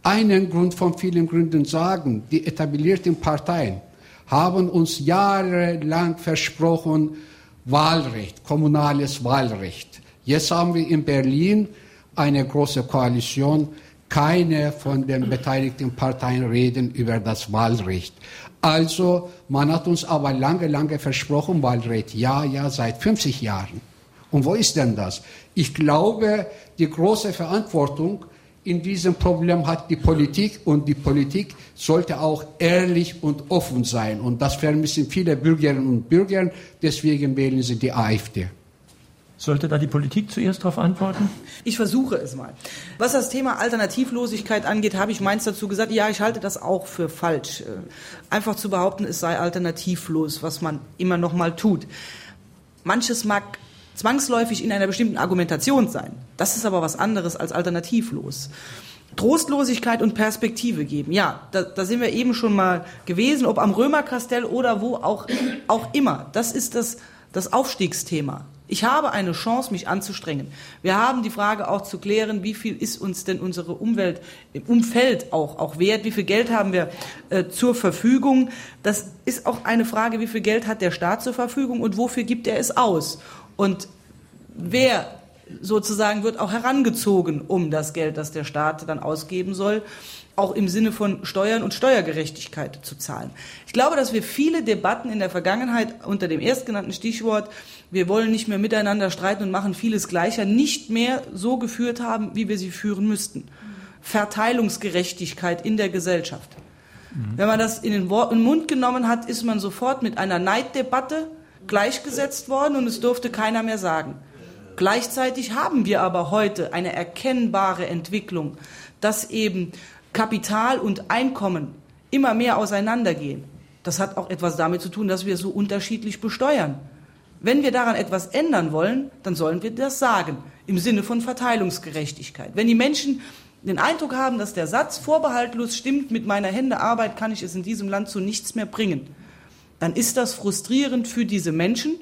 einen Grund von vielen Gründen sagen. Die etablierten Parteien haben uns jahrelang versprochen, Wahlrecht, kommunales Wahlrecht. Jetzt haben wir in Berlin eine große Koalition. Keine von den beteiligten Parteien reden über das Wahlrecht. Also, man hat uns aber lange, lange versprochen, Wahlrecht. Ja, ja, seit 50 Jahren. Und wo ist denn das? Ich glaube, die große Verantwortung in diesem Problem hat die Politik und die Politik sollte auch ehrlich und offen sein. Und das vermissen viele Bürgerinnen und Bürger. Deswegen wählen sie die AfD. Sollte da die Politik zuerst darauf antworten? Ich versuche es mal. Was das Thema Alternativlosigkeit angeht, habe ich meins dazu gesagt, ja, ich halte das auch für falsch. Äh, einfach zu behaupten, es sei alternativlos, was man immer noch mal tut. Manches mag zwangsläufig in einer bestimmten Argumentation sein. Das ist aber was anderes als alternativlos. Trostlosigkeit und Perspektive geben. Ja, da, da sind wir eben schon mal gewesen, ob am Römerkastell oder wo auch, auch immer. Das ist das, das Aufstiegsthema. Ich habe eine Chance, mich anzustrengen. Wir haben die Frage auch zu klären, wie viel ist uns denn unsere Umwelt im Umfeld auch, auch wert? Wie viel Geld haben wir äh, zur Verfügung? Das ist auch eine Frage, wie viel Geld hat der Staat zur Verfügung und wofür gibt er es aus? Und wer sozusagen wird auch herangezogen, um das Geld, das der Staat dann ausgeben soll, auch im Sinne von Steuern und Steuergerechtigkeit zu zahlen. Ich glaube, dass wir viele Debatten in der Vergangenheit unter dem erstgenannten Stichwort, wir wollen nicht mehr miteinander streiten und machen vieles gleicher, nicht mehr so geführt haben, wie wir sie führen müssten. Verteilungsgerechtigkeit in der Gesellschaft. Mhm. Wenn man das in den, Wort, in den Mund genommen hat, ist man sofort mit einer Neiddebatte gleichgesetzt worden und es durfte keiner mehr sagen. Gleichzeitig haben wir aber heute eine erkennbare Entwicklung, dass eben Kapital und Einkommen immer mehr auseinandergehen. Das hat auch etwas damit zu tun, dass wir so unterschiedlich besteuern. Wenn wir daran etwas ändern wollen, dann sollen wir das sagen, im Sinne von Verteilungsgerechtigkeit. Wenn die Menschen den Eindruck haben, dass der Satz vorbehaltlos stimmt, mit meiner Hände Arbeit kann ich es in diesem Land zu nichts mehr bringen, dann ist das frustrierend für diese Menschen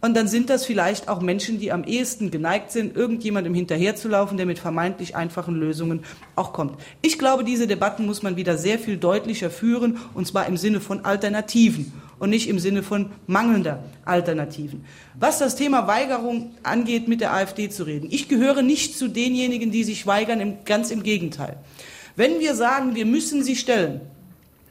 und dann sind das vielleicht auch Menschen, die am ehesten geneigt sind, irgendjemandem hinterherzulaufen, der mit vermeintlich einfachen Lösungen auch kommt. Ich glaube, diese Debatten muss man wieder sehr viel deutlicher führen, und zwar im Sinne von Alternativen und nicht im Sinne von mangelnder Alternativen. Was das Thema Weigerung angeht, mit der AfD zu reden. Ich gehöre nicht zu denjenigen, die sich weigern, ganz im Gegenteil. Wenn wir sagen, wir müssen sie stellen,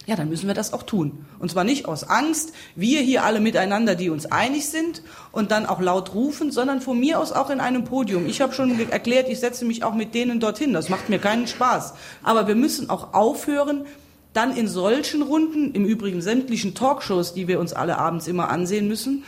ja, dann müssen wir das auch tun. Und zwar nicht aus Angst, wir hier alle miteinander, die uns einig sind und dann auch laut rufen, sondern von mir aus auch in einem Podium. Ich habe schon erklärt, ich setze mich auch mit denen dorthin. Das macht mir keinen Spaß. Aber wir müssen auch aufhören, dann in solchen Runden, im Übrigen sämtlichen Talkshows, die wir uns alle abends immer ansehen müssen,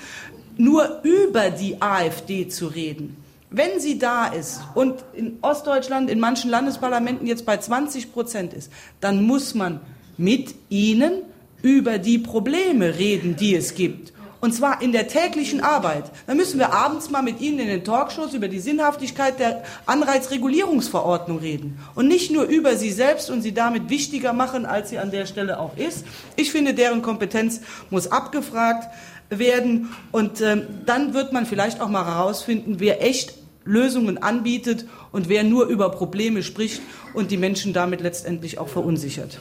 nur über die AfD zu reden. Wenn sie da ist und in Ostdeutschland, in manchen Landesparlamenten jetzt bei 20 Prozent ist, dann muss man mit ihnen über die Probleme reden, die es gibt. Und zwar in der täglichen Arbeit. Dann müssen wir abends mal mit Ihnen in den Talkshows über die Sinnhaftigkeit der Anreizregulierungsverordnung reden. Und nicht nur über sie selbst und sie damit wichtiger machen, als sie an der Stelle auch ist. Ich finde, deren Kompetenz muss abgefragt werden. Und ähm, dann wird man vielleicht auch mal herausfinden, wer echt Lösungen anbietet und wer nur über Probleme spricht und die Menschen damit letztendlich auch verunsichert.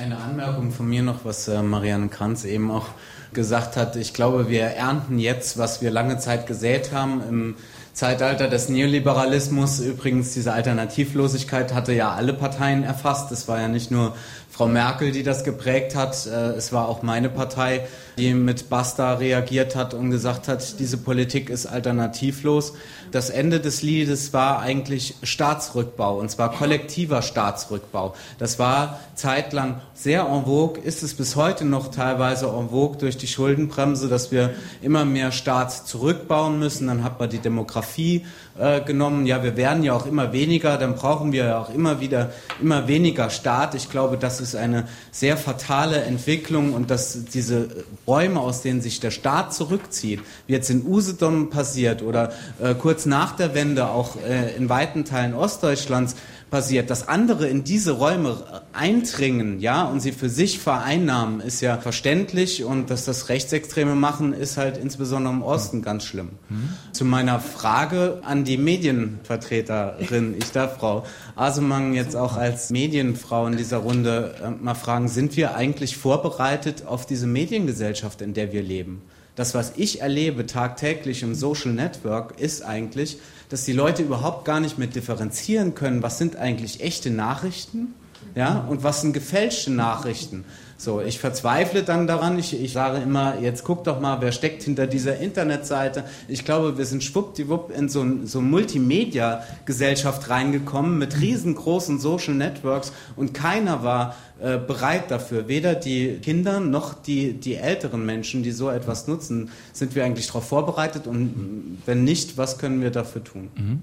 Eine Anmerkung von mir noch, was äh, Marianne Kranz eben auch gesagt hat. Ich glaube, wir ernten jetzt, was wir lange Zeit gesät haben im Zeitalter des Neoliberalismus. Übrigens, diese Alternativlosigkeit hatte ja alle Parteien erfasst. Es war ja nicht nur Frau Merkel, die das geprägt hat. Äh, es war auch meine Partei, die mit Basta reagiert hat und gesagt hat, diese Politik ist alternativlos das Ende des Liedes war eigentlich Staatsrückbau, und zwar kollektiver Staatsrückbau. Das war zeitlang sehr en vogue, ist es bis heute noch teilweise en vogue durch die Schuldenbremse, dass wir immer mehr Staat zurückbauen müssen. Dann hat man die Demografie äh, genommen. Ja, wir werden ja auch immer weniger, dann brauchen wir ja auch immer wieder immer weniger Staat. Ich glaube, das ist eine sehr fatale Entwicklung und dass diese Räume, aus denen sich der Staat zurückzieht, wie jetzt in Usedom passiert oder äh, kurz nach der Wende auch äh, in weiten Teilen Ostdeutschlands, passiert. Dass andere in diese Räume eindringen, ja, und sie für sich vereinnahmen, ist ja verständlich und dass das Rechtsextreme machen, ist halt insbesondere im Osten ganz schlimm. Mhm. Zu meiner Frage an die Medienvertreterin, ich darf Frau Asemang jetzt auch als Medienfrau in dieser Runde äh, mal fragen, sind wir eigentlich vorbereitet auf diese Mediengesellschaft, in der wir leben? Das, was ich erlebe tagtäglich im Social Network, ist eigentlich, dass die Leute überhaupt gar nicht mehr differenzieren können, was sind eigentlich echte Nachrichten Ja, und was sind gefälschte Nachrichten? So, ich verzweifle dann daran. Ich, ich sage immer, jetzt guck doch mal, wer steckt hinter dieser Internetseite. Ich glaube, wir sind schwuppdiwupp in so, so Multimedia-Gesellschaft reingekommen mit riesengroßen Social Networks und keiner war äh, bereit dafür. Weder die Kinder noch die, die älteren Menschen, die so etwas nutzen, sind wir eigentlich darauf vorbereitet und wenn nicht, was können wir dafür tun? Mhm.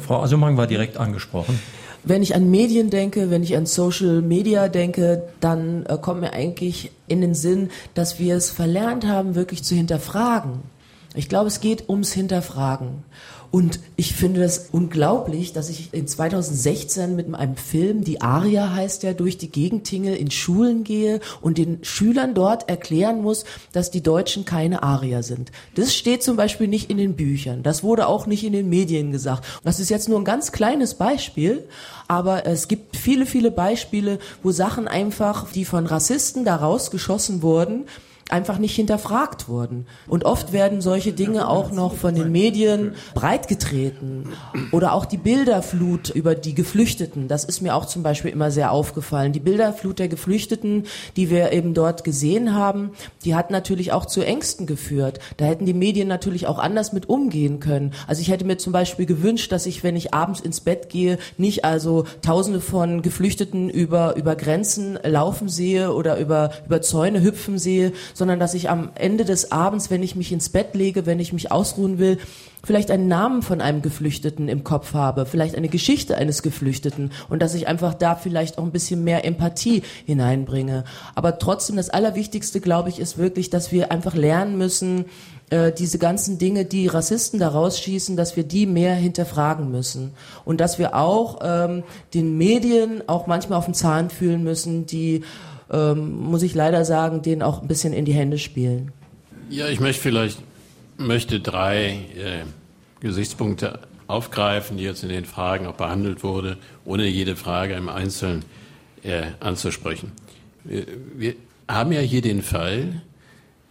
Frau Asumang war direkt angesprochen. Wenn ich an Medien denke, wenn ich an Social Media denke, dann äh, kommt mir eigentlich in den Sinn, dass wir es verlernt haben, wirklich zu hinterfragen. Ich glaube, es geht ums Hinterfragen. Und ich finde das unglaublich, dass ich in 2016 mit einem Film, die Aria heißt ja, durch die Gegendtinge in Schulen gehe und den Schülern dort erklären muss, dass die Deutschen keine Arier sind. Das steht zum Beispiel nicht in den Büchern. Das wurde auch nicht in den Medien gesagt. Das ist jetzt nur ein ganz kleines Beispiel, aber es gibt viele, viele Beispiele, wo Sachen einfach, die von Rassisten da rausgeschossen wurden, einfach nicht hinterfragt wurden. Und oft werden solche Dinge auch noch von den Medien breitgetreten. Oder auch die Bilderflut über die Geflüchteten. Das ist mir auch zum Beispiel immer sehr aufgefallen. Die Bilderflut der Geflüchteten, die wir eben dort gesehen haben, die hat natürlich auch zu Ängsten geführt. Da hätten die Medien natürlich auch anders mit umgehen können. Also ich hätte mir zum Beispiel gewünscht, dass ich, wenn ich abends ins Bett gehe, nicht also Tausende von Geflüchteten über, über Grenzen laufen sehe oder über, über Zäune hüpfen sehe, sondern dass ich am Ende des Abends, wenn ich mich ins Bett lege, wenn ich mich ausruhen will, vielleicht einen Namen von einem Geflüchteten im Kopf habe, vielleicht eine Geschichte eines Geflüchteten und dass ich einfach da vielleicht auch ein bisschen mehr Empathie hineinbringe. Aber trotzdem, das Allerwichtigste, glaube ich, ist wirklich, dass wir einfach lernen müssen, äh, diese ganzen Dinge, die Rassisten da rausschießen, dass wir die mehr hinterfragen müssen. Und dass wir auch ähm, den Medien auch manchmal auf den Zahn fühlen müssen, die ähm, muss ich leider sagen, denen auch ein bisschen in die Hände spielen. Ja, ich möchte vielleicht möchte drei äh, Gesichtspunkte aufgreifen, die jetzt in den Fragen auch behandelt wurde, ohne jede Frage im Einzelnen äh, anzusprechen. Wir, wir haben ja hier den Fall,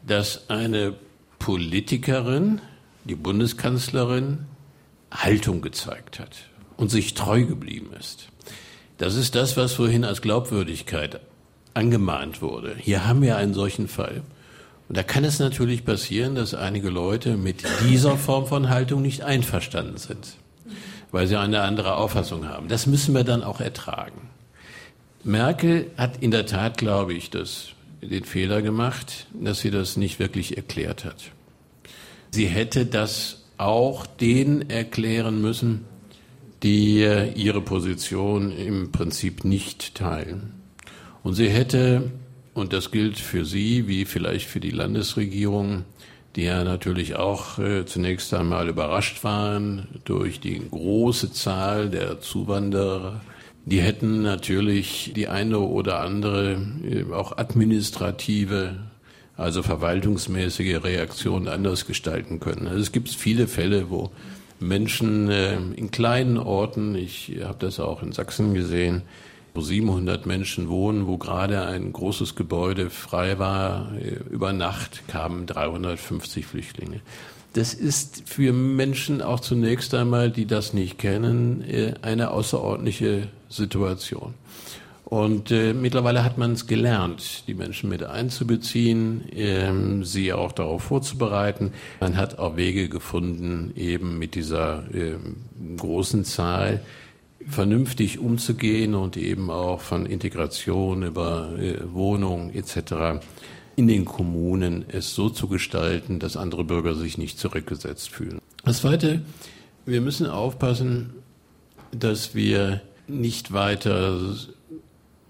dass eine Politikerin, die Bundeskanzlerin, Haltung gezeigt hat und sich treu geblieben ist. Das ist das, was vorhin als Glaubwürdigkeit angemahnt wurde. Hier haben wir einen solchen Fall. Und da kann es natürlich passieren, dass einige Leute mit dieser Form von Haltung nicht einverstanden sind, weil sie eine andere Auffassung haben. Das müssen wir dann auch ertragen. Merkel hat in der Tat, glaube ich, das, den Fehler gemacht, dass sie das nicht wirklich erklärt hat. Sie hätte das auch denen erklären müssen, die ihre Position im Prinzip nicht teilen. Und sie hätte, und das gilt für Sie wie vielleicht für die Landesregierung, die ja natürlich auch äh, zunächst einmal überrascht waren durch die große Zahl der Zuwanderer, die hätten natürlich die eine oder andere äh, auch administrative, also verwaltungsmäßige Reaktion anders gestalten können. Also es gibt viele Fälle, wo Menschen äh, in kleinen Orten, ich habe das auch in Sachsen gesehen, wo 700 Menschen wohnen, wo gerade ein großes Gebäude frei war. Über Nacht kamen 350 Flüchtlinge. Das ist für Menschen auch zunächst einmal, die das nicht kennen, äh, eine außerordentliche Situation. Und äh, mittlerweile hat man es gelernt, die Menschen mit einzubeziehen, ähm, sie auch darauf vorzubereiten. Man hat auch Wege gefunden, eben mit dieser äh, großen Zahl vernünftig umzugehen und eben auch von Integration über äh, Wohnung etc. in den Kommunen es so zu gestalten, dass andere Bürger sich nicht zurückgesetzt fühlen. Das Zweite, wir müssen aufpassen, dass wir nicht weiter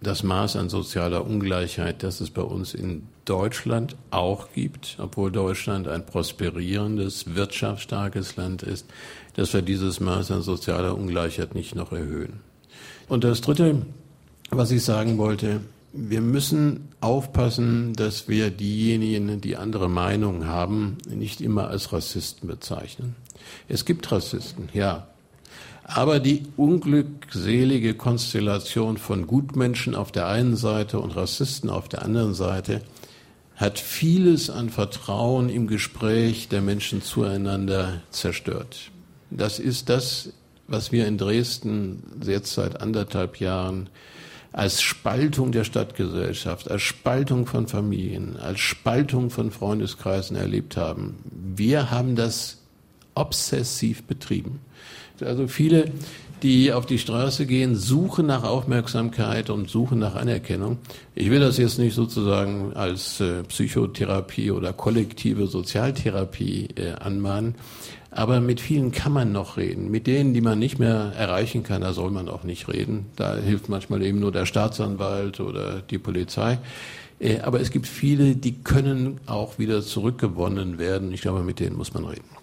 das Maß an sozialer Ungleichheit, das es bei uns in Deutschland auch gibt, obwohl Deutschland ein prosperierendes, wirtschaftsstarkes Land ist, dass wir dieses Maß an sozialer Ungleichheit nicht noch erhöhen. Und das Dritte, was ich sagen wollte, wir müssen aufpassen, dass wir diejenigen, die andere Meinungen haben, nicht immer als Rassisten bezeichnen. Es gibt Rassisten, ja. Aber die unglückselige Konstellation von Gutmenschen auf der einen Seite und Rassisten auf der anderen Seite hat vieles an Vertrauen im Gespräch der Menschen zueinander zerstört. Das ist das, was wir in Dresden jetzt seit anderthalb Jahren als Spaltung der Stadtgesellschaft, als Spaltung von Familien, als Spaltung von Freundeskreisen erlebt haben. Wir haben das obsessiv betrieben. Also viele, die auf die Straße gehen, suchen nach Aufmerksamkeit und suchen nach Anerkennung. Ich will das jetzt nicht sozusagen als äh, Psychotherapie oder kollektive Sozialtherapie äh, anmahnen, aber mit vielen kann man noch reden. Mit denen, die man nicht mehr erreichen kann, da soll man auch nicht reden. Da hilft manchmal eben nur der Staatsanwalt oder die Polizei. Äh, aber es gibt viele, die können auch wieder zurückgewonnen werden. Ich glaube, mit denen muss man reden.